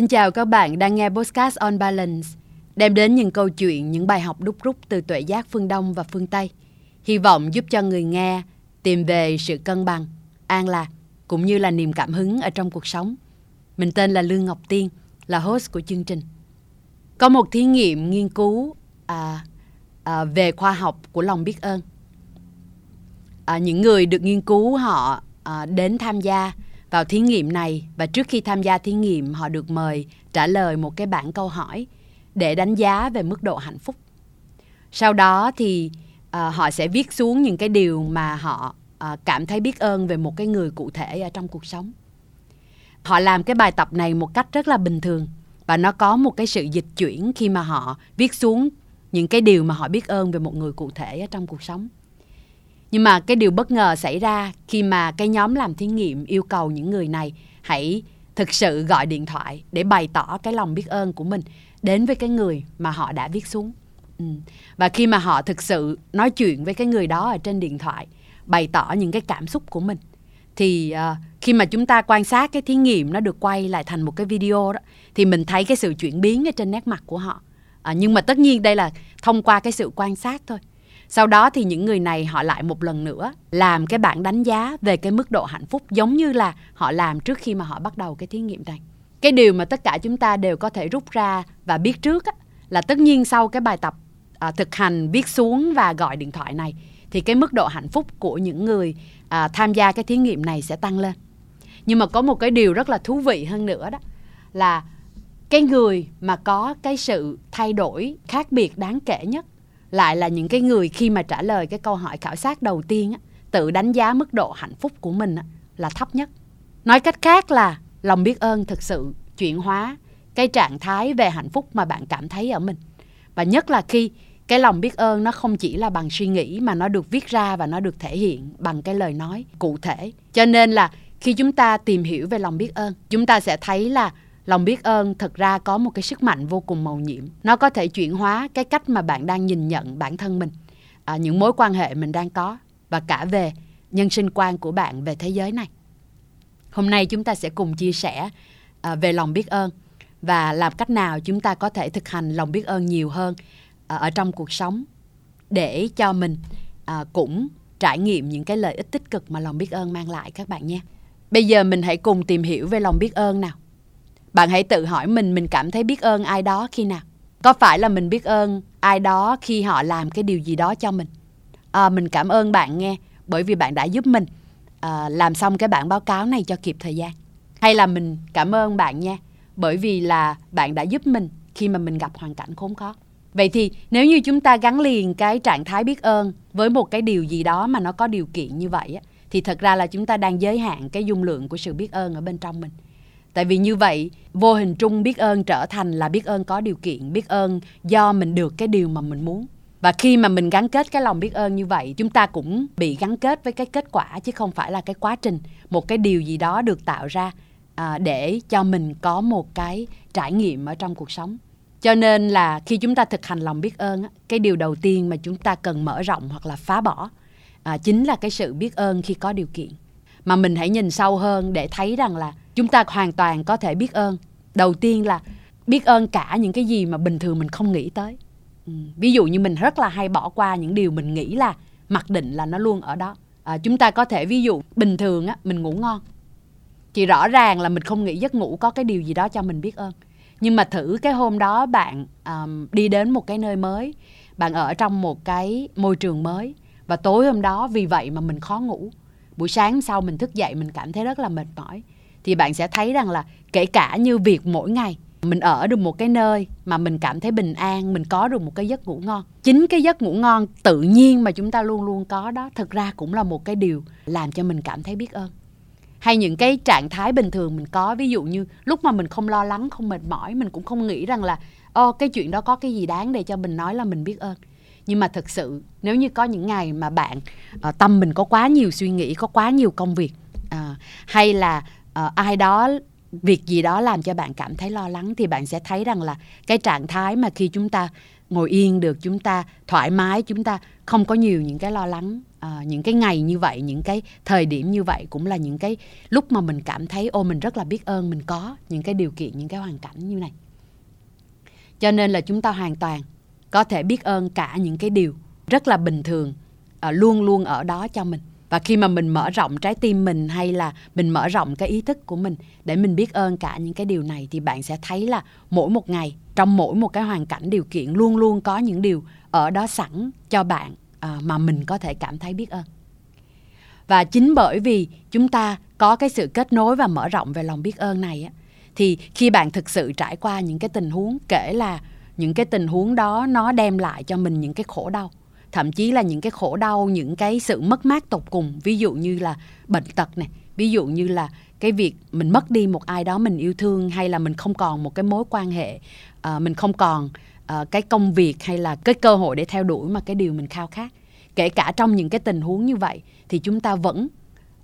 Xin chào các bạn đang nghe Podcast on Balance, đem đến những câu chuyện, những bài học đúc rút từ tuệ giác phương Đông và phương Tây. Hy vọng giúp cho người nghe tìm về sự cân bằng, an lạc, cũng như là niềm cảm hứng ở trong cuộc sống. Mình tên là Lương Ngọc Tiên, là host của chương trình. Có một thí nghiệm nghiên cứu à, à, về khoa học của lòng biết ơn. À, những người được nghiên cứu họ à, đến tham gia vào thí nghiệm này và trước khi tham gia thí nghiệm họ được mời trả lời một cái bảng câu hỏi để đánh giá về mức độ hạnh phúc. Sau đó thì à, họ sẽ viết xuống những cái điều mà họ à, cảm thấy biết ơn về một cái người cụ thể ở trong cuộc sống. Họ làm cái bài tập này một cách rất là bình thường và nó có một cái sự dịch chuyển khi mà họ viết xuống những cái điều mà họ biết ơn về một người cụ thể ở trong cuộc sống. Nhưng mà cái điều bất ngờ xảy ra khi mà cái nhóm làm thí nghiệm yêu cầu những người này hãy thực sự gọi điện thoại để bày tỏ cái lòng biết ơn của mình đến với cái người mà họ đã viết xuống. Ừ. Và khi mà họ thực sự nói chuyện với cái người đó ở trên điện thoại, bày tỏ những cái cảm xúc của mình thì uh, khi mà chúng ta quan sát cái thí nghiệm nó được quay lại thành một cái video đó thì mình thấy cái sự chuyển biến ở trên nét mặt của họ. À, nhưng mà tất nhiên đây là thông qua cái sự quan sát thôi sau đó thì những người này họ lại một lần nữa làm cái bảng đánh giá về cái mức độ hạnh phúc giống như là họ làm trước khi mà họ bắt đầu cái thí nghiệm này. Cái điều mà tất cả chúng ta đều có thể rút ra và biết trước á, là tất nhiên sau cái bài tập à, thực hành viết xuống và gọi điện thoại này thì cái mức độ hạnh phúc của những người à, tham gia cái thí nghiệm này sẽ tăng lên. Nhưng mà có một cái điều rất là thú vị hơn nữa đó là cái người mà có cái sự thay đổi khác biệt đáng kể nhất lại là những cái người khi mà trả lời cái câu hỏi khảo sát đầu tiên á, tự đánh giá mức độ hạnh phúc của mình á, là thấp nhất. Nói cách khác là lòng biết ơn thực sự chuyển hóa cái trạng thái về hạnh phúc mà bạn cảm thấy ở mình. Và nhất là khi cái lòng biết ơn nó không chỉ là bằng suy nghĩ mà nó được viết ra và nó được thể hiện bằng cái lời nói cụ thể. Cho nên là khi chúng ta tìm hiểu về lòng biết ơn, chúng ta sẽ thấy là lòng biết ơn thực ra có một cái sức mạnh vô cùng màu nhiệm. Nó có thể chuyển hóa cái cách mà bạn đang nhìn nhận bản thân mình à, những mối quan hệ mình đang có và cả về nhân sinh quan của bạn về thế giới này. Hôm nay chúng ta sẽ cùng chia sẻ à, về lòng biết ơn và làm cách nào chúng ta có thể thực hành lòng biết ơn nhiều hơn à, ở trong cuộc sống để cho mình à, cũng trải nghiệm những cái lợi ích tích cực mà lòng biết ơn mang lại các bạn nhé. Bây giờ mình hãy cùng tìm hiểu về lòng biết ơn nào bạn hãy tự hỏi mình mình cảm thấy biết ơn ai đó khi nào. Có phải là mình biết ơn ai đó khi họ làm cái điều gì đó cho mình? À, mình cảm ơn bạn nghe bởi vì bạn đã giúp mình à, làm xong cái bản báo cáo này cho kịp thời gian. Hay là mình cảm ơn bạn nha bởi vì là bạn đã giúp mình khi mà mình gặp hoàn cảnh khốn khó. Vậy thì nếu như chúng ta gắn liền cái trạng thái biết ơn với một cái điều gì đó mà nó có điều kiện như vậy á, thì thật ra là chúng ta đang giới hạn cái dung lượng của sự biết ơn ở bên trong mình. Tại vì như vậy, vô hình trung biết ơn trở thành là biết ơn có điều kiện, biết ơn do mình được cái điều mà mình muốn. Và khi mà mình gắn kết cái lòng biết ơn như vậy, chúng ta cũng bị gắn kết với cái kết quả chứ không phải là cái quá trình, một cái điều gì đó được tạo ra à, để cho mình có một cái trải nghiệm ở trong cuộc sống. Cho nên là khi chúng ta thực hành lòng biết ơn, cái điều đầu tiên mà chúng ta cần mở rộng hoặc là phá bỏ à, chính là cái sự biết ơn khi có điều kiện. Mà mình hãy nhìn sâu hơn để thấy rằng là chúng ta hoàn toàn có thể biết ơn. Đầu tiên là biết ơn cả những cái gì mà bình thường mình không nghĩ tới. Ừ. ví dụ như mình rất là hay bỏ qua những điều mình nghĩ là mặc định là nó luôn ở đó. À, chúng ta có thể ví dụ bình thường á mình ngủ ngon. Thì rõ ràng là mình không nghĩ giấc ngủ có cái điều gì đó cho mình biết ơn. Nhưng mà thử cái hôm đó bạn um, đi đến một cái nơi mới bạn ở trong một cái môi trường mới. Và tối hôm đó vì vậy mà mình khó ngủ buổi sáng sau mình thức dậy mình cảm thấy rất là mệt mỏi. Thì bạn sẽ thấy rằng là kể cả như việc mỗi ngày, mình ở được một cái nơi mà mình cảm thấy bình an, mình có được một cái giấc ngủ ngon. Chính cái giấc ngủ ngon tự nhiên mà chúng ta luôn luôn có đó thực ra cũng là một cái điều làm cho mình cảm thấy biết ơn. Hay những cái trạng thái bình thường mình có, ví dụ như lúc mà mình không lo lắng, không mệt mỏi, mình cũng không nghĩ rằng là ô cái chuyện đó có cái gì đáng để cho mình nói là mình biết ơn nhưng mà thực sự nếu như có những ngày mà bạn uh, tâm mình có quá nhiều suy nghĩ có quá nhiều công việc uh, hay là uh, ai đó việc gì đó làm cho bạn cảm thấy lo lắng thì bạn sẽ thấy rằng là cái trạng thái mà khi chúng ta ngồi yên được chúng ta thoải mái chúng ta không có nhiều những cái lo lắng à, những cái ngày như vậy những cái thời điểm như vậy cũng là những cái lúc mà mình cảm thấy ô mình rất là biết ơn mình có những cái điều kiện những cái hoàn cảnh như này. Cho nên là chúng ta hoàn toàn có thể biết ơn cả những cái điều rất là bình thường à, luôn luôn ở đó cho mình. Và khi mà mình mở rộng trái tim mình hay là mình mở rộng cái ý thức của mình để mình biết ơn cả những cái điều này thì bạn sẽ thấy là mỗi một ngày trong mỗi một cái hoàn cảnh điều kiện luôn luôn có những điều ở đó sẵn cho bạn à, mà mình có thể cảm thấy biết ơn. Và chính bởi vì chúng ta có cái sự kết nối và mở rộng về lòng biết ơn này á thì khi bạn thực sự trải qua những cái tình huống kể là những cái tình huống đó nó đem lại cho mình những cái khổ đau. Thậm chí là những cái khổ đau những cái sự mất mát tột cùng. Ví dụ như là bệnh tật này ví dụ như là cái việc mình mất đi một ai đó mình yêu thương hay là mình không còn một cái mối quan hệ à, mình không còn à, cái công việc hay là cái cơ hội để theo đuổi mà cái điều mình khao khát. Kể cả trong những cái tình huống như vậy thì chúng ta vẫn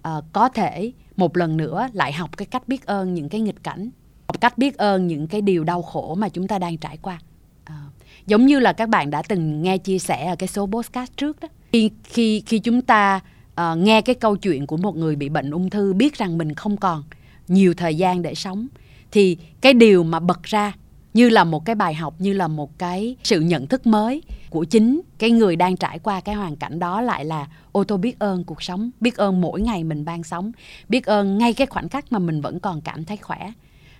à, có thể một lần nữa lại học cái cách biết ơn những cái nghịch cảnh học cách biết ơn những cái điều đau khổ mà chúng ta đang trải qua giống như là các bạn đã từng nghe chia sẻ ở cái số podcast trước đó. Khi khi khi chúng ta uh, nghe cái câu chuyện của một người bị bệnh ung thư biết rằng mình không còn nhiều thời gian để sống thì cái điều mà bật ra như là một cái bài học như là một cái sự nhận thức mới của chính cái người đang trải qua cái hoàn cảnh đó lại là ô tô biết ơn cuộc sống biết ơn mỗi ngày mình đang sống biết ơn ngay cái khoảnh khắc mà mình vẫn còn cảm thấy khỏe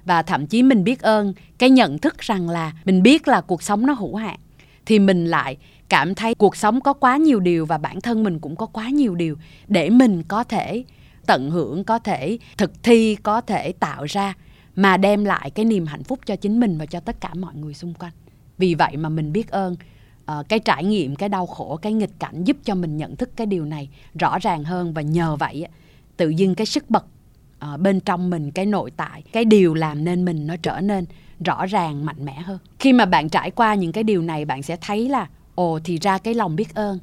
và thậm chí mình biết ơn cái nhận thức rằng là mình biết là cuộc sống nó hữu hạn. Thì mình lại cảm thấy cuộc sống có quá nhiều điều và bản thân mình cũng có quá nhiều điều để mình có thể tận hưởng có thể thực thi có thể tạo ra mà đem lại cái niềm hạnh phúc cho chính mình và cho tất cả mọi người xung quanh. Vì vậy mà mình biết ơn uh, cái trải nghiệm cái đau khổ cái nghịch cảnh giúp cho mình nhận thức cái điều này rõ ràng hơn. Và nhờ vậy tự dưng cái sức bật uh, bên trong mình cái nội tại cái điều làm nên mình nó trở nên rõ ràng mạnh mẽ hơn. Khi mà bạn trải qua những cái điều này bạn sẽ thấy là ồ thì ra cái lòng biết ơn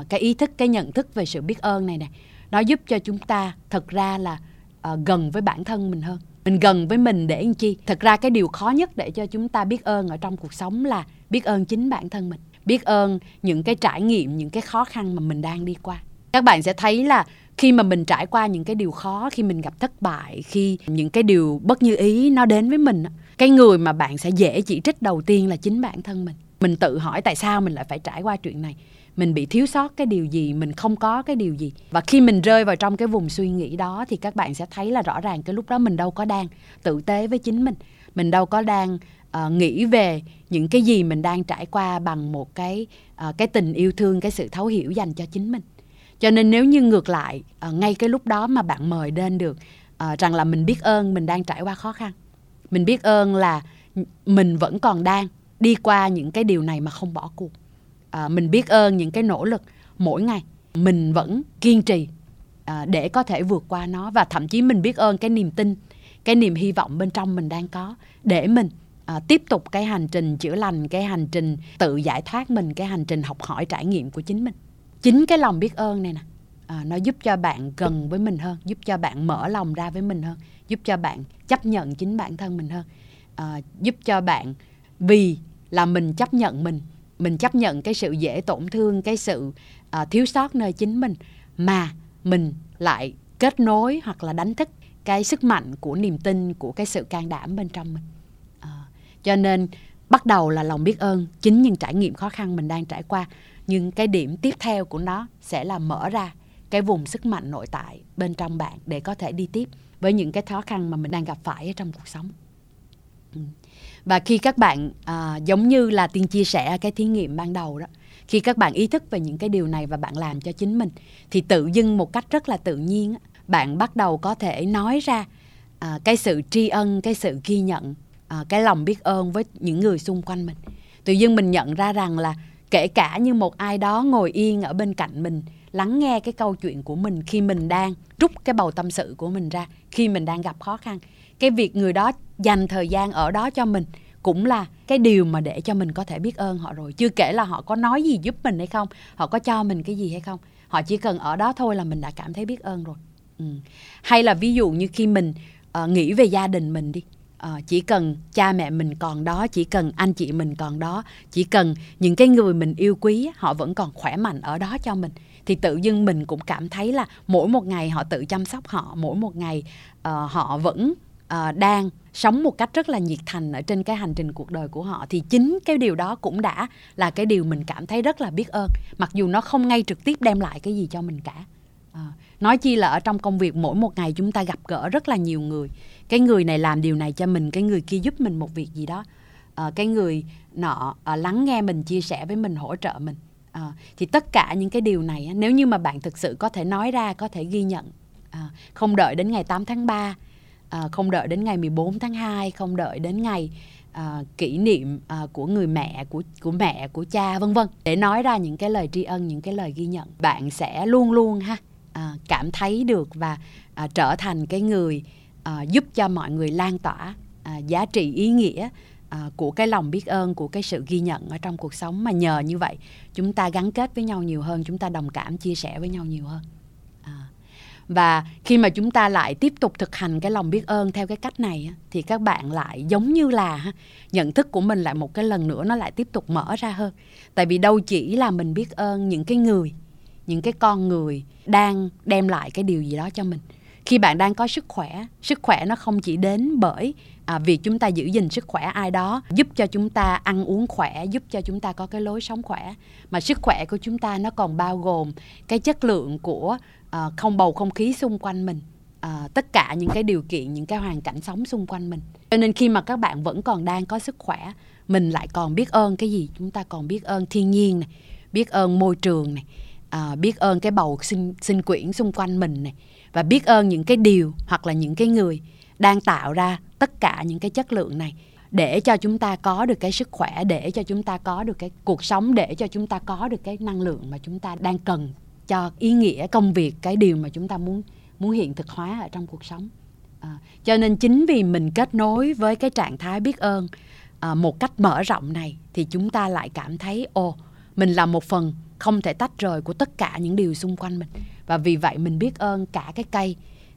uh, cái ý thức cái nhận thức về sự biết ơn này này nó giúp cho chúng ta thật ra là uh, gần với bản thân mình hơn. Mình gần với mình để làm chi? Thật ra cái điều khó nhất để cho chúng ta biết ơn ở trong cuộc sống là biết ơn chính bản thân mình biết ơn những cái trải nghiệm những cái khó khăn mà mình đang đi qua. Các bạn sẽ thấy là khi mà mình trải qua những cái điều khó khi mình gặp thất bại khi những cái điều bất như ý nó đến với mình cái người mà bạn sẽ dễ chỉ trích đầu tiên là chính bản thân mình. Mình tự hỏi tại sao mình lại phải trải qua chuyện này. Mình bị thiếu sót cái điều gì mình không có cái điều gì. Và khi mình rơi vào trong cái vùng suy nghĩ đó thì các bạn sẽ thấy là rõ ràng cái lúc đó mình đâu có đang tự tế với chính mình. Mình đâu có đang uh, nghĩ về những cái gì mình đang trải qua bằng một cái uh, cái tình yêu thương cái sự thấu hiểu dành cho chính mình cho nên nếu như ngược lại uh, ngay cái lúc đó mà bạn mời đến được uh, rằng là mình biết ơn mình đang trải qua khó khăn. Mình biết ơn là mình vẫn còn đang đi qua những cái điều này mà không bỏ cuộc. À, mình biết ơn những cái nỗ lực mỗi ngày. Mình vẫn kiên trì à, để có thể vượt qua nó và thậm chí mình biết ơn cái niềm tin cái niềm hy vọng bên trong mình đang có để mình à, tiếp tục cái hành trình chữa lành cái hành trình tự giải thoát mình cái hành trình học hỏi trải nghiệm của chính mình chính cái lòng biết ơn này nè à, nó giúp cho bạn gần với mình hơn giúp cho bạn mở lòng ra với mình hơn giúp cho bạn chấp nhận chính bản thân mình hơn. À, giúp cho bạn vì là mình chấp nhận mình mình chấp nhận cái sự dễ tổn thương cái sự uh, thiếu sót nơi chính mình mà mình lại kết nối hoặc là đánh thức cái sức mạnh của niềm tin của cái sự can đảm bên trong mình. À, cho nên bắt đầu là lòng biết ơn chính những trải nghiệm khó khăn mình đang trải qua nhưng cái điểm tiếp theo của nó sẽ là mở ra cái vùng sức mạnh nội tại bên trong bạn để có thể đi tiếp với những cái khó khăn mà mình đang gặp phải ở trong cuộc sống. Ừ. Và khi các bạn à, giống như là tiên chia sẻ cái thí nghiệm ban đầu đó khi các bạn ý thức về những cái điều này và bạn làm cho chính mình thì tự dưng một cách rất là tự nhiên bạn bắt đầu có thể nói ra à, cái sự tri ân cái sự ghi nhận à, cái lòng biết ơn với những người xung quanh mình. Tự dưng mình nhận ra rằng là kể cả như một ai đó ngồi yên ở bên cạnh mình lắng nghe cái câu chuyện của mình khi mình đang rút cái bầu tâm sự của mình ra khi mình đang gặp khó khăn. Cái việc người đó dành thời gian ở đó cho mình cũng là cái điều mà để cho mình có thể biết ơn họ rồi. Chưa kể là họ có nói gì giúp mình hay không họ có cho mình cái gì hay không. Họ chỉ cần ở đó thôi là mình đã cảm thấy biết ơn rồi. Ừ. hay là ví dụ như khi mình uh, nghĩ về gia đình mình đi À, chỉ cần cha mẹ mình còn đó, chỉ cần anh chị mình còn đó, chỉ cần những cái người mình yêu quý họ vẫn còn khỏe mạnh ở đó cho mình thì tự dưng mình cũng cảm thấy là mỗi một ngày họ tự chăm sóc họ, mỗi một ngày uh, họ vẫn uh, đang sống một cách rất là nhiệt thành ở trên cái hành trình cuộc đời của họ. Thì chính cái điều đó cũng đã là cái điều mình cảm thấy rất là biết ơn mặc dù nó không ngay trực tiếp đem lại cái gì cho mình cả. Uh, nói chi là ở trong công việc mỗi một ngày chúng ta gặp gỡ rất là nhiều người cái người này làm điều này cho mình cái người kia giúp mình một việc gì đó. À, cái người nọ à, lắng nghe mình chia sẻ với mình hỗ trợ mình. À, thì tất cả những cái điều này nếu như mà bạn thực sự có thể nói ra có thể ghi nhận à, không đợi đến ngày 8 tháng 3 à, không đợi đến ngày 14 tháng 2 không đợi đến ngày à, kỷ niệm à, của người mẹ của của mẹ của cha vân vân. Để nói ra những cái lời tri ân những cái lời ghi nhận bạn sẽ luôn luôn ha à, cảm thấy được và à, trở thành cái người à, giúp cho mọi người lan tỏa à, giá trị ý nghĩa à, của cái lòng biết ơn của cái sự ghi nhận ở trong cuộc sống. Mà nhờ như vậy chúng ta gắn kết với nhau nhiều hơn chúng ta đồng cảm chia sẻ với nhau nhiều hơn. À, và khi mà chúng ta lại tiếp tục thực hành cái lòng biết ơn theo cái cách này thì các bạn lại giống như là nhận thức của mình lại một cái lần nữa nó lại tiếp tục mở ra hơn. Tại vì đâu chỉ là mình biết ơn những cái người những cái con người đang đem lại cái điều gì đó cho mình khi bạn đang có sức khỏe sức khỏe nó không chỉ đến bởi à, việc chúng ta giữ gìn sức khỏe ai đó giúp cho chúng ta ăn uống khỏe giúp cho chúng ta có cái lối sống khỏe mà sức khỏe của chúng ta nó còn bao gồm cái chất lượng của à, không bầu không khí xung quanh mình à, tất cả những cái điều kiện những cái hoàn cảnh sống xung quanh mình. Cho nên khi mà các bạn vẫn còn đang có sức khỏe mình lại còn biết ơn cái gì? Chúng ta còn biết ơn thiên nhiên này biết ơn môi trường này à, biết ơn cái bầu sinh sinh quyển xung quanh mình này và biết ơn những cái điều hoặc là những cái người đang tạo ra tất cả những cái chất lượng này để cho chúng ta có được cái sức khỏe để cho chúng ta có được cái cuộc sống để cho chúng ta có được cái năng lượng mà chúng ta đang cần cho ý nghĩa công việc cái điều mà chúng ta muốn muốn hiện thực hóa ở trong cuộc sống. À, cho nên chính vì mình kết nối với cái trạng thái biết ơn à, một cách mở rộng này thì chúng ta lại cảm thấy ồ mình là một phần không thể tách rời của tất cả những điều xung quanh mình. Và vì vậy mình biết ơn cả cái cây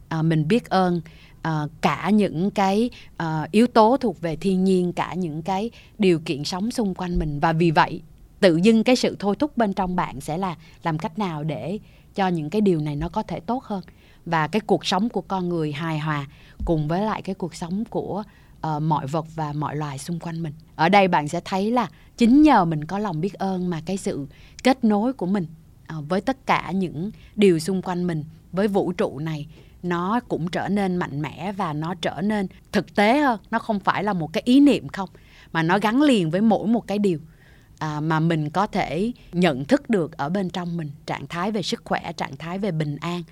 à, mình biết ơn à, cả những cái à, yếu tố thuộc về thiên nhiên cả những cái điều kiện sống xung quanh mình. Và vì vậy tự dưng cái sự thôi thúc bên trong bạn sẽ là làm cách nào để cho những cái điều này nó có thể tốt hơn. Và cái cuộc sống của con người hài hòa cùng với lại cái cuộc sống của uh, mọi vật và mọi loài xung quanh mình. Ở đây bạn sẽ thấy là chính nhờ mình có lòng biết ơn mà cái sự kết nối của mình uh, với tất cả những điều xung quanh mình với vũ trụ này nó cũng trở nên mạnh mẽ và nó trở nên thực tế hơn. Nó không phải là một cái ý niệm không mà nó gắn liền với mỗi một cái điều à, mà mình có thể nhận thức được ở bên trong mình trạng thái về sức khỏe trạng thái về bình an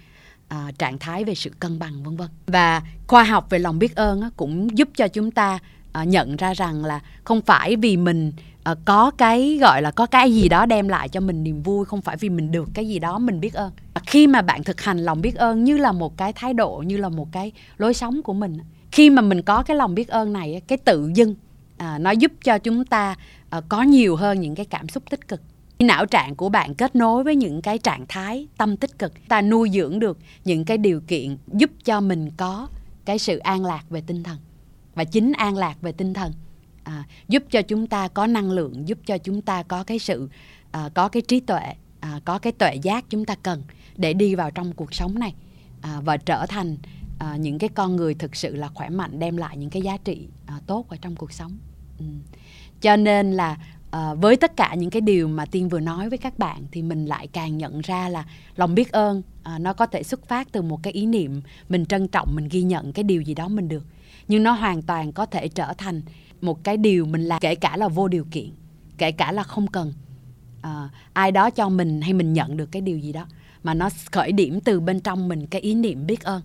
à, trạng thái về sự cân bằng vân vân. Và khoa học về lòng biết ơn á, cũng giúp cho chúng ta à, nhận ra rằng là không phải vì mình à, có cái gọi là có cái gì đó đem lại cho mình niềm vui không phải vì mình được cái gì đó mình biết ơn. Khi mà bạn thực hành lòng biết ơn như là một cái thái độ như là một cái lối sống của mình khi mà mình có cái lòng biết ơn này cái tự dưng à, nó giúp cho chúng ta à, có nhiều hơn những cái cảm xúc tích cực não trạng của bạn kết nối với những cái trạng thái tâm tích cực ta nuôi dưỡng được những cái điều kiện giúp cho mình có cái sự an lạc về tinh thần và chính an lạc về tinh thần à, giúp cho chúng ta có năng lượng giúp cho chúng ta có cái sự à, có cái trí tuệ à, có cái tuệ giác chúng ta cần để đi vào trong cuộc sống này à, và trở thành à, những cái con người thực sự là khỏe mạnh đem lại những cái giá trị à, tốt ở trong cuộc sống ừ. cho nên là à, với tất cả những cái điều mà tiên vừa nói với các bạn thì mình lại càng nhận ra là lòng biết ơn à, nó có thể xuất phát từ một cái ý niệm mình trân trọng mình ghi nhận cái điều gì đó mình được. Nhưng nó hoàn toàn có thể trở thành một cái điều mình làm kể cả là vô điều kiện kể cả là không cần. À, ai đó cho mình hay mình nhận được cái điều gì đó mà nó khởi điểm từ bên trong mình cái ý niệm biết ơn.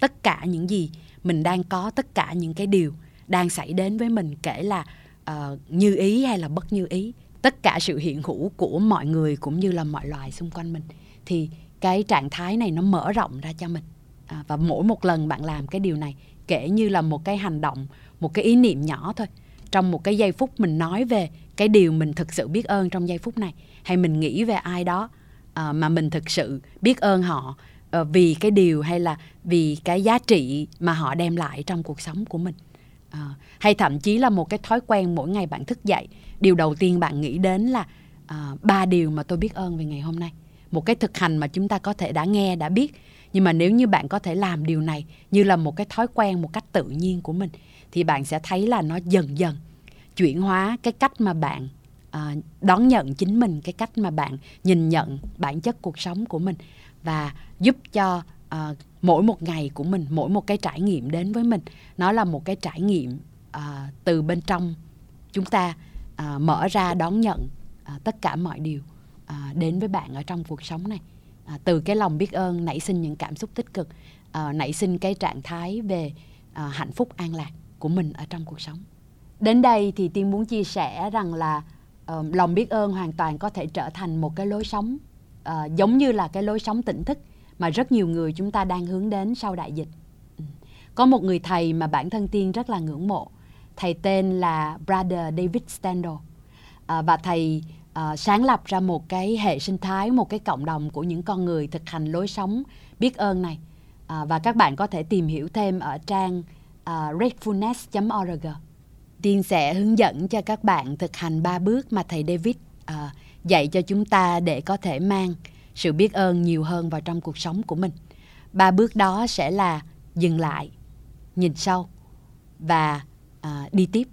Tất cả những gì mình đang có tất cả những cái điều đang xảy đến với mình kể là uh, như ý hay là bất như ý. Tất cả sự hiện hữu của mọi người cũng như là mọi loài xung quanh mình. Thì cái trạng thái này nó mở rộng ra cho mình. À, và mỗi một lần bạn làm cái điều này kể như là một cái hành động một cái ý niệm nhỏ thôi. Trong một cái giây phút mình nói về cái điều mình thực sự biết ơn trong giây phút này hay mình nghĩ về ai đó à, mà mình thực sự biết ơn họ uh, vì cái điều hay là vì cái giá trị mà họ đem lại trong cuộc sống của mình à, hay thậm chí là một cái thói quen mỗi ngày bạn thức dậy điều đầu tiên bạn nghĩ đến là uh, ba điều mà tôi biết ơn về ngày hôm nay. Một cái thực hành mà chúng ta có thể đã nghe đã biết. Nhưng mà nếu như bạn có thể làm điều này như là một cái thói quen một cách tự nhiên của mình thì bạn sẽ thấy là nó dần dần chuyển hóa cái cách mà bạn à, đón nhận chính mình cái cách mà bạn nhìn nhận bản chất cuộc sống của mình và giúp cho à, mỗi một ngày của mình mỗi một cái trải nghiệm đến với mình nó là một cái trải nghiệm à, từ bên trong chúng ta à, mở ra đón nhận à, tất cả mọi điều à, đến với bạn ở trong cuộc sống này. À, từ cái lòng biết ơn nảy sinh những cảm xúc tích cực à, nảy sinh cái trạng thái về à, hạnh phúc an lạc của mình ở trong cuộc sống. Đến đây thì tiên muốn chia sẻ rằng là uh, lòng biết ơn hoàn toàn có thể trở thành một cái lối sống uh, giống như là cái lối sống tỉnh thức mà rất nhiều người chúng ta đang hướng đến sau đại dịch. Ừ. Có một người thầy mà bản thân tiên rất là ngưỡng mộ. Thầy tên là brother david stendhal. À, và thầy à, sáng lập ra một cái hệ sinh thái một cái cộng đồng của những con người thực hành lối sống biết ơn này. À, và các bạn có thể tìm hiểu thêm ở trang à, uh, gratefulness.org Tiên sẽ hướng dẫn cho các bạn thực hành ba bước mà thầy David uh, dạy cho chúng ta để có thể mang sự biết ơn nhiều hơn vào trong cuộc sống của mình. Ba bước đó sẽ là dừng lại, nhìn sâu và à, đi tiếp.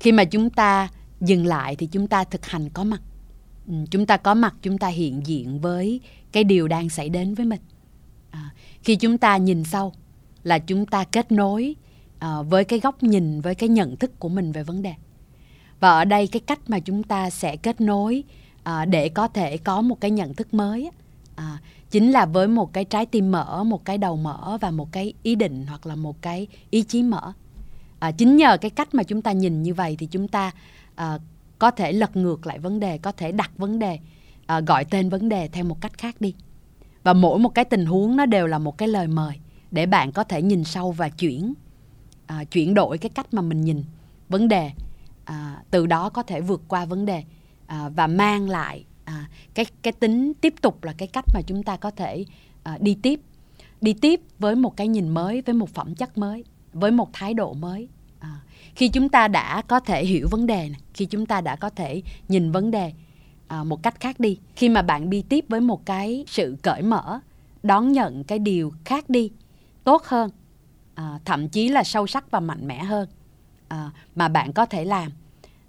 Khi mà chúng ta dừng lại thì chúng ta thực hành có mặt. Chúng ta có mặt, chúng ta hiện diện với cái điều đang xảy đến với mình. à, khi chúng ta nhìn sâu là chúng ta kết nối à, với cái góc nhìn với cái nhận thức của mình về vấn đề và ở đây cái cách mà chúng ta sẽ kết nối à, để có thể có một cái nhận thức mới à, chính là với một cái trái tim mở một cái đầu mở và một cái ý định hoặc là một cái ý chí mở. À, chính nhờ cái cách mà chúng ta nhìn như vậy thì chúng ta à, có thể lật ngược lại vấn đề có thể đặt vấn đề à, gọi tên vấn đề theo một cách khác đi. Và mỗi một cái tình huống nó đều là một cái lời mời để bạn có thể nhìn sâu và chuyển à, chuyển đổi cái cách mà mình nhìn vấn đề à, từ đó có thể vượt qua vấn đề à, và mang lại à, cái cái tính tiếp tục là cái cách mà chúng ta có thể à, đi tiếp. Đi tiếp với một cái nhìn mới với một phẩm chất mới với một thái độ mới. À, khi chúng ta đã có thể hiểu vấn đề này, khi chúng ta đã có thể nhìn vấn đề à, một cách khác đi. Khi mà bạn đi tiếp với một cái sự cởi mở đón nhận cái điều khác đi tốt hơn à, thậm chí là sâu sắc và mạnh mẽ hơn à, mà bạn có thể làm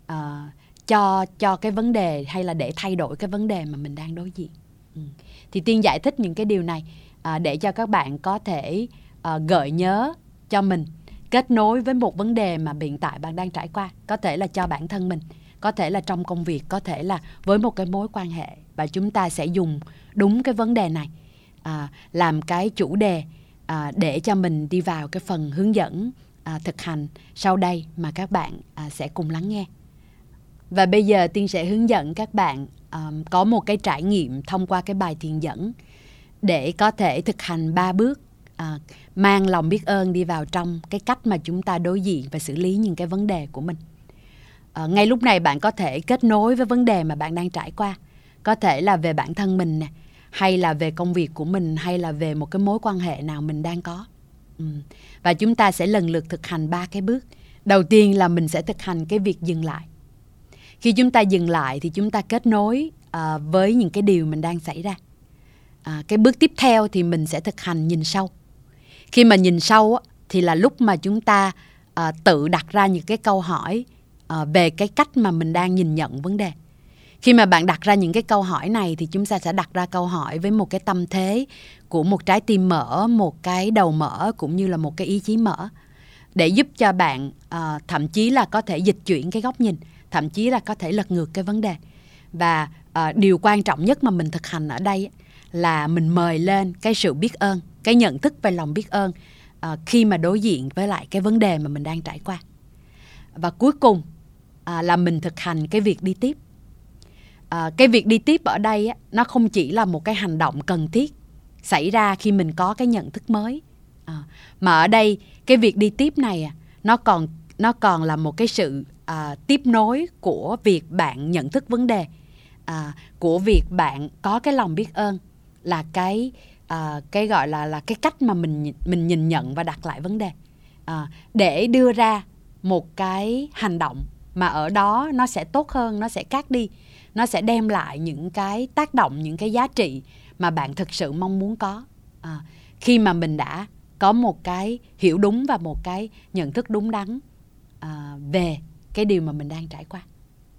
à, cho cho cái vấn đề hay là để thay đổi cái vấn đề mà mình đang đối diện ừ. thì tiên giải thích những cái điều này à, để cho các bạn có thể à, gợi nhớ cho mình kết nối với một vấn đề mà hiện tại bạn đang trải qua có thể là cho bản thân mình có thể là trong công việc có thể là với một cái mối quan hệ và chúng ta sẽ dùng đúng cái vấn đề này à, làm cái chủ đề à, để cho mình đi vào cái phần hướng dẫn à, thực hành sau đây mà các bạn à, sẽ cùng lắng nghe. Và bây giờ Tiên sẽ hướng dẫn các bạn um, có một cái trải nghiệm thông qua cái bài thiền dẫn để có thể thực hành ba bước à, mang lòng biết ơn đi vào trong cái cách mà chúng ta đối diện và xử lý những cái vấn đề của mình. À, ngay lúc này bạn có thể kết nối với vấn đề mà bạn đang trải qua. Có thể là về bản thân mình nè, hay là về công việc của mình hay là về một cái mối quan hệ nào mình đang có ừ. và chúng ta sẽ lần lượt thực hành ba cái bước đầu tiên là mình sẽ thực hành cái việc dừng lại khi chúng ta dừng lại thì chúng ta kết nối uh, với những cái điều mình đang xảy ra. À, cái bước tiếp theo thì mình sẽ thực hành nhìn sâu. Khi mà nhìn sâu thì là lúc mà chúng ta uh, tự đặt ra những cái câu hỏi uh, về cái cách mà mình đang nhìn nhận vấn đề. Khi mà bạn đặt ra những cái câu hỏi này thì chúng ta sẽ đặt ra câu hỏi với một cái tâm thế của một trái tim mở một cái đầu mở cũng như là một cái ý chí mở để giúp cho bạn uh, thậm chí là có thể dịch chuyển cái góc nhìn thậm chí là có thể lật ngược cái vấn đề. Và uh, điều quan trọng nhất mà mình thực hành ở đây là mình mời lên cái sự biết ơn cái nhận thức về lòng biết ơn uh, khi mà đối diện với lại cái vấn đề mà mình đang trải qua. Và cuối cùng uh, là mình thực hành cái việc đi tiếp. Uh, cái việc đi tiếp ở đây á, nó không chỉ là một cái hành động cần thiết xảy ra khi mình có cái nhận thức mới à, mà ở đây cái việc đi tiếp này nó còn nó còn là một cái sự à, tiếp nối của việc bạn nhận thức vấn đề. À, của việc bạn có cái lòng biết ơn là cái à, cái gọi là là cái cách mà mình mình nhìn nhận và đặt lại vấn đề. À, để đưa ra một cái hành động mà ở đó nó sẽ tốt hơn nó sẽ cắt đi nó sẽ đem lại những cái tác động những cái giá trị mà bạn thực sự mong muốn có. À, khi mà mình đã có một cái hiểu đúng và một cái nhận thức đúng đắn à, về cái điều mà mình đang trải qua.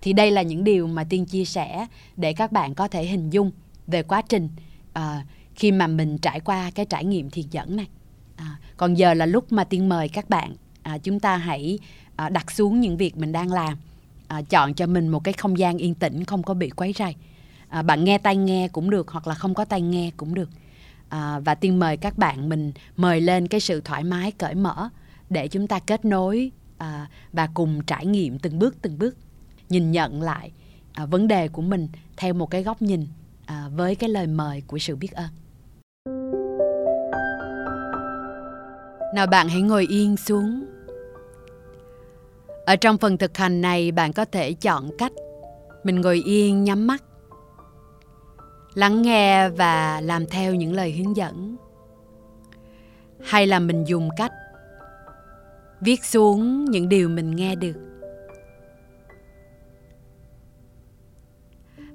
Thì đây là những điều mà tiên chia sẻ để các bạn có thể hình dung về quá trình à, khi mà mình trải qua cái trải nghiệm thiền dẫn này. À, còn giờ là lúc mà tiên mời các bạn à, chúng ta hãy à, đặt xuống những việc mình đang làm à, chọn cho mình một cái không gian yên tĩnh không có bị quấy rầy. À, bạn nghe tai nghe cũng được hoặc là không có tai nghe cũng được. À, và tiên mời các bạn mình mời lên cái sự thoải mái cởi mở để chúng ta kết nối à, và cùng trải nghiệm từng bước từng bước nhìn nhận lại à, vấn đề của mình theo một cái góc nhìn à, với cái lời mời của sự biết ơn. Nào bạn hãy ngồi yên xuống. Ở trong phần thực hành này bạn có thể chọn cách mình ngồi yên nhắm mắt lắng nghe và làm theo những lời hướng dẫn. Hay là mình dùng cách viết xuống những điều mình nghe được.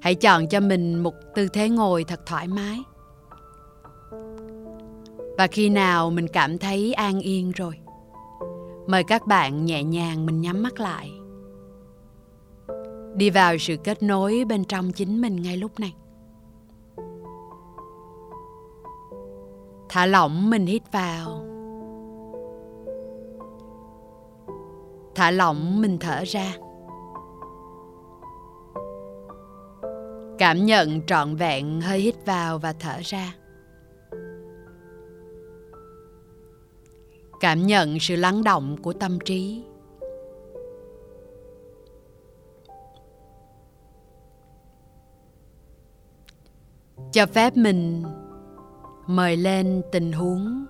Hãy chọn cho mình một tư thế ngồi thật thoải mái. Và khi nào mình cảm thấy an yên rồi, mời các bạn nhẹ nhàng mình nhắm mắt lại. Đi vào sự kết nối bên trong chính mình ngay lúc này. Thả lỏng mình hít vào. Thả lỏng, mình thở ra. Cảm nhận trọn vẹn, hơi hít vào và thở ra. Cảm nhận sự lắng động của tâm trí. Cho phép mình mời lên tình huống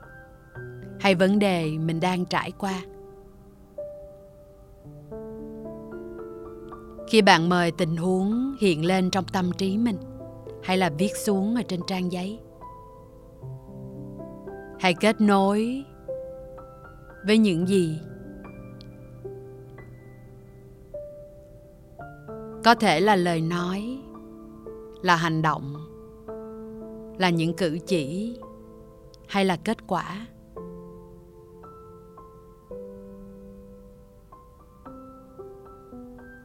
hay vấn đề mình đang trải qua. Khi bạn mời tình huống hiện lên trong tâm trí mình hay là viết xuống ở trên trang giấy. Hãy kết nối với những gì có thể là lời nói, là hành động, là những cử chỉ hay là kết quả.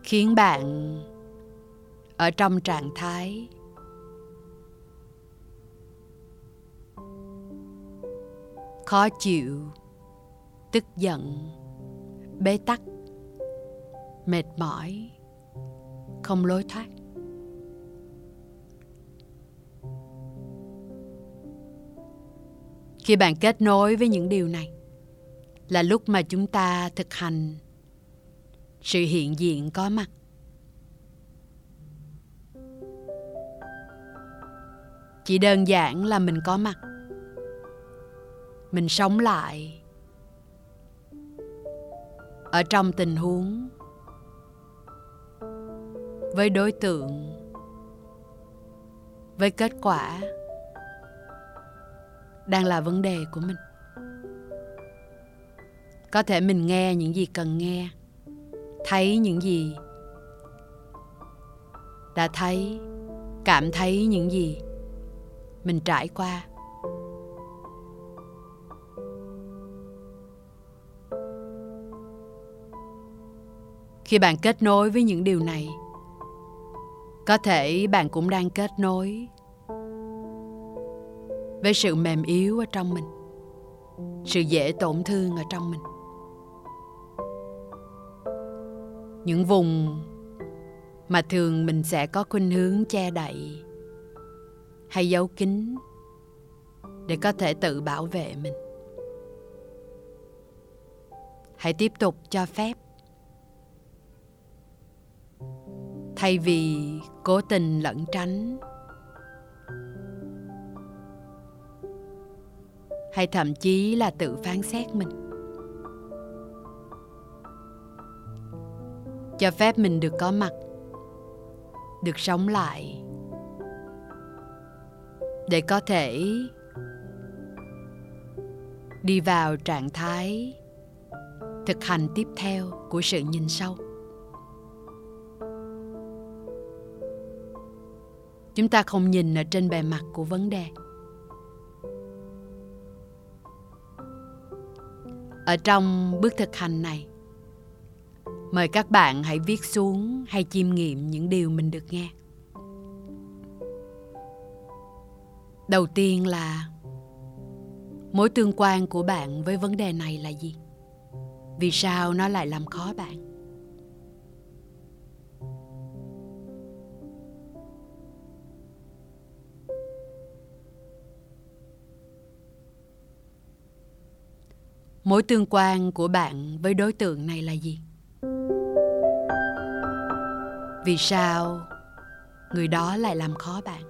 Khiến bạn ở trong trạng thái khó chịu, tức giận, bế tắc, mệt mỏi, không lối thoát. Khi bạn kết nối với những điều này là lúc mà chúng ta thực hành sự hiện diện có mặt. Chỉ đơn giản là mình có mặt. Mình sống lại. Ở trong tình huống. Với đối tượng. Với kết quả. Đang là vấn đề của mình. Có thể mình nghe những gì cần nghe thấy những gì? Đã thấy, cảm thấy những gì? Mình trải qua. Khi bạn kết nối với những điều này, có thể bạn cũng đang kết nối với sự mềm yếu ở trong mình, sự dễ tổn thương ở trong mình. Những vùng mà thường mình sẽ có khuynh hướng che đậy hay giấu kín để có thể tự bảo vệ mình. Hãy tiếp tục cho phép. Thay vì cố tình lẩn tránh, hay thậm chí là tự phán xét mình. Cho phép mình được có mặt, được sống lại, để có thể đi vào trạng thái thực hành tiếp theo của sự nhìn sâu. Chúng ta không nhìn ở trên bề mặt của vấn đề. Ở trong bước thực hành này mời các bạn hãy viết xuống hay chiêm nghiệm những điều mình được nghe. Đầu tiên là, mối tương quan của bạn với vấn đề này là gì? Vì sao nó lại làm khó bạn? Mối tương quan của bạn với đối tượng này là gì? Vì sao người đó lại làm khó bạn?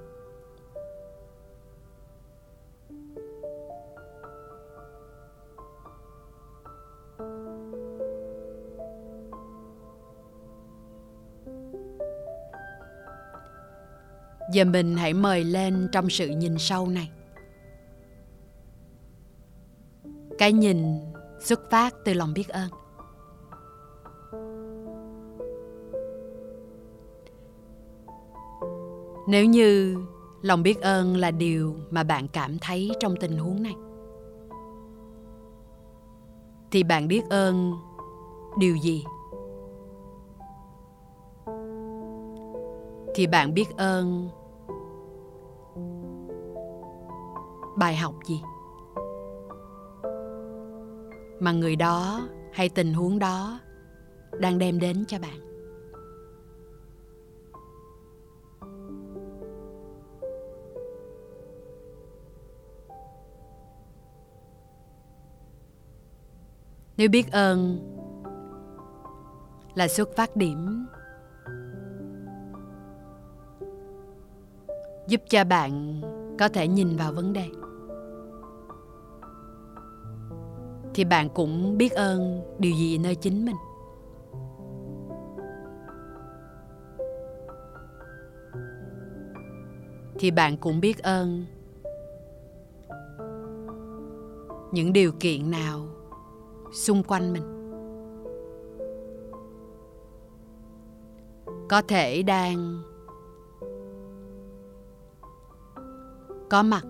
Giờ mình hãy mời lên trong sự nhìn sâu này. Cái nhìn xuất phát từ lòng biết ơn. Nếu như lòng biết ơn là điều mà bạn cảm thấy trong tình huống này, thì bạn biết ơn điều gì? Thì bạn biết ơn bài học gì? Mà người đó hay tình huống đó đang đem đến cho bạn. Nếu biết ơn là xuất phát điểm giúp cho bạn có thể nhìn vào vấn đề, thì bạn cũng biết ơn điều gì nơi chính mình. Thì bạn cũng biết ơn những điều kiện nào xung quanh mình. Có thể đang có mặt.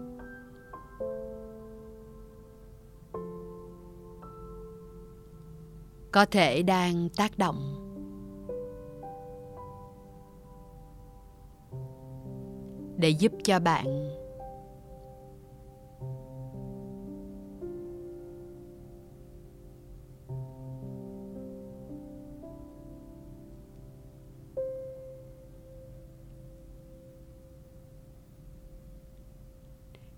Có thể đang tác động. Để giúp cho bạn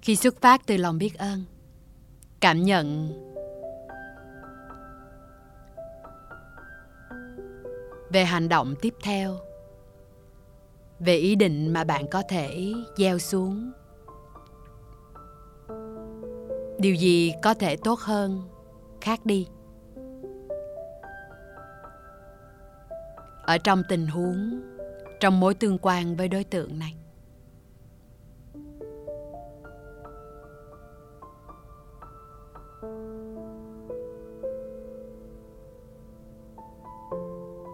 khi xuất phát từ lòng biết ơn, cảm nhận về hành động tiếp theo, về ý định mà bạn có thể gieo xuống. Điều gì có thể tốt hơn khác đi? Ở trong tình huống, trong mối tương quan với đối tượng này.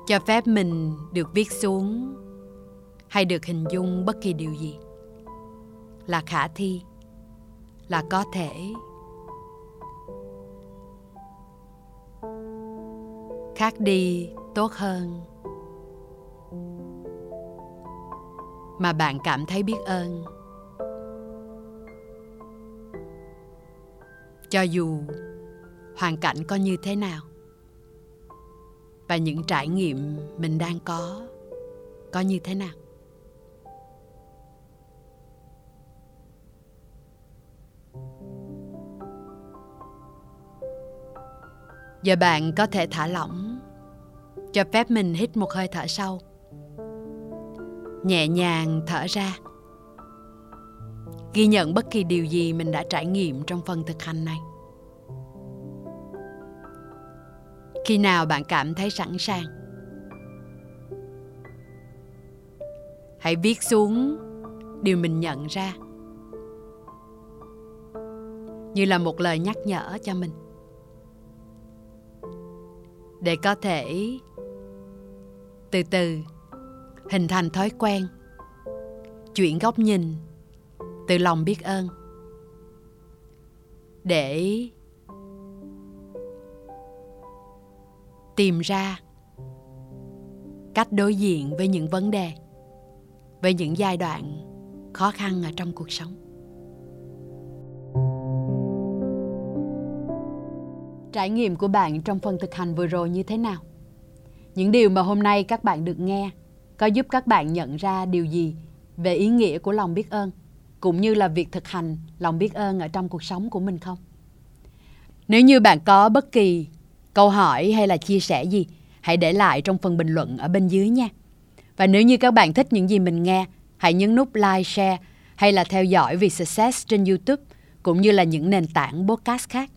Cho phép mình được viết xuống hay được hình dung bất kỳ điều gì là khả thi, là có thể. Khác đi tốt hơn. Mà bạn cảm thấy biết ơn. Cho dù hoàn cảnh có như thế nào và những trải nghiệm mình đang có có như thế nào? Giờ bạn có thể thả lỏng, cho phép mình hít một hơi thở sâu. Nhẹ nhàng thở ra. Ghi nhận bất kỳ điều gì mình đã trải nghiệm trong phần thực hành này. Khi nào bạn cảm thấy sẵn sàng? Hãy viết xuống điều mình nhận ra. Như là một lời nhắc nhở cho mình. Để có thể từ từ hình thành thói quen, chuyển góc nhìn từ lòng biết ơn. Để tìm ra cách đối diện với những vấn đề, với những giai đoạn khó khăn ở trong cuộc sống. Trải nghiệm của bạn trong phần thực hành vừa rồi như thế nào? Những điều mà hôm nay các bạn được nghe có giúp các bạn nhận ra điều gì về ý nghĩa của lòng biết ơn, cũng như là việc thực hành lòng biết ơn ở trong cuộc sống của mình không? Nếu như bạn có bất kỳ câu hỏi hay là chia sẻ gì hãy để lại trong phần bình luận ở bên dưới nha và nếu như các bạn thích những gì mình nghe, hãy nhấn nút like, share hay là theo dõi vì success trên youtube cũng như là những nền tảng podcast khác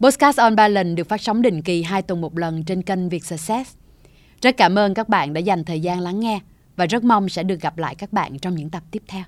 Podcast on Balance được phát sóng định kỳ hai tuần một lần trên kênh Việt Success. Rất cảm ơn các bạn đã dành thời gian lắng nghe và rất mong sẽ được gặp lại các bạn trong những tập tiếp theo.